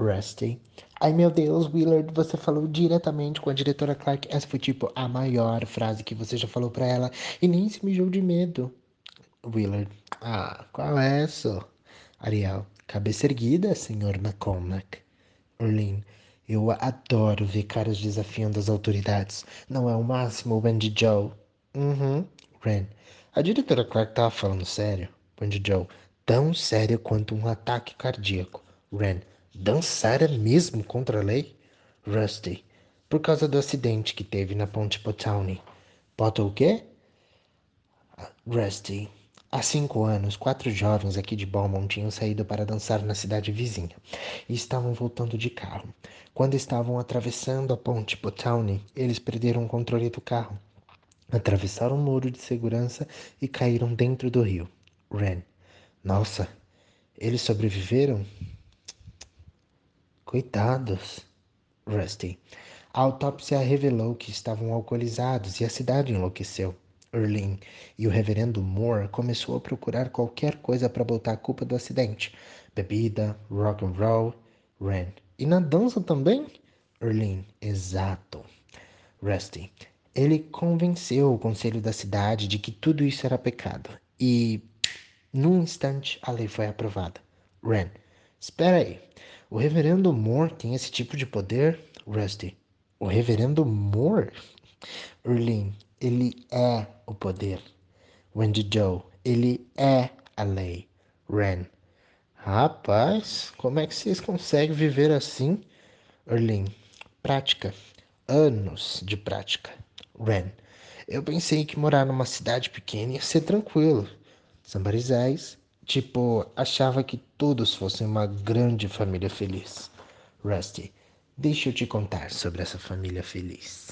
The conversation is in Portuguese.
Rusty. Ai meu Deus, Willard, você falou diretamente com a diretora Clark. Essa foi tipo a maior frase que você já falou para ela e nem se mijou de medo. Willard. Ah, qual é essa? Ariel. Cabeça erguida, senhor McCormack. Orlin. Eu adoro ver caras desafiando as autoridades. Não é o máximo, Wendy Joe. Uhum. Ren. A diretora Clark tava falando sério. Wendy Joe. Tão sério quanto um ataque cardíaco. Ren. Dançara mesmo contra a lei? Rusty. Por causa do acidente que teve na ponte Potowny. Potter o quê? Rusty. Há cinco anos, quatro jovens aqui de Beaumont tinham saído para dançar na cidade vizinha e estavam voltando de carro. Quando estavam atravessando a ponte Potowny, eles perderam o controle do carro, atravessaram o muro de segurança e caíram dentro do rio. Ren. Nossa, eles sobreviveram? Coitados. Rusty. A autópsia revelou que estavam alcoolizados e a cidade enlouqueceu. Erlin e o reverendo Moore começou a procurar qualquer coisa para botar a culpa do acidente. Bebida, rock and roll, Ren. E na dança também? Erlin, exato. Rusty. Ele convenceu o conselho da cidade de que tudo isso era pecado. E, num instante, a lei foi aprovada. Ren. Espera aí. O reverendo Moore tem esse tipo de poder? Rusty. O reverendo Moore? Erlin. Ele é o poder. Wendy Joe, ele é a lei. Ren. Rapaz, como é que vocês conseguem viver assim? Erlin. Prática. Anos de prática. Ren. Eu pensei que morar numa cidade pequena ia ser tranquilo. Sambarizais. Tipo, achava que todos fossem uma grande família feliz. Rusty. Deixa eu te contar sobre essa família feliz.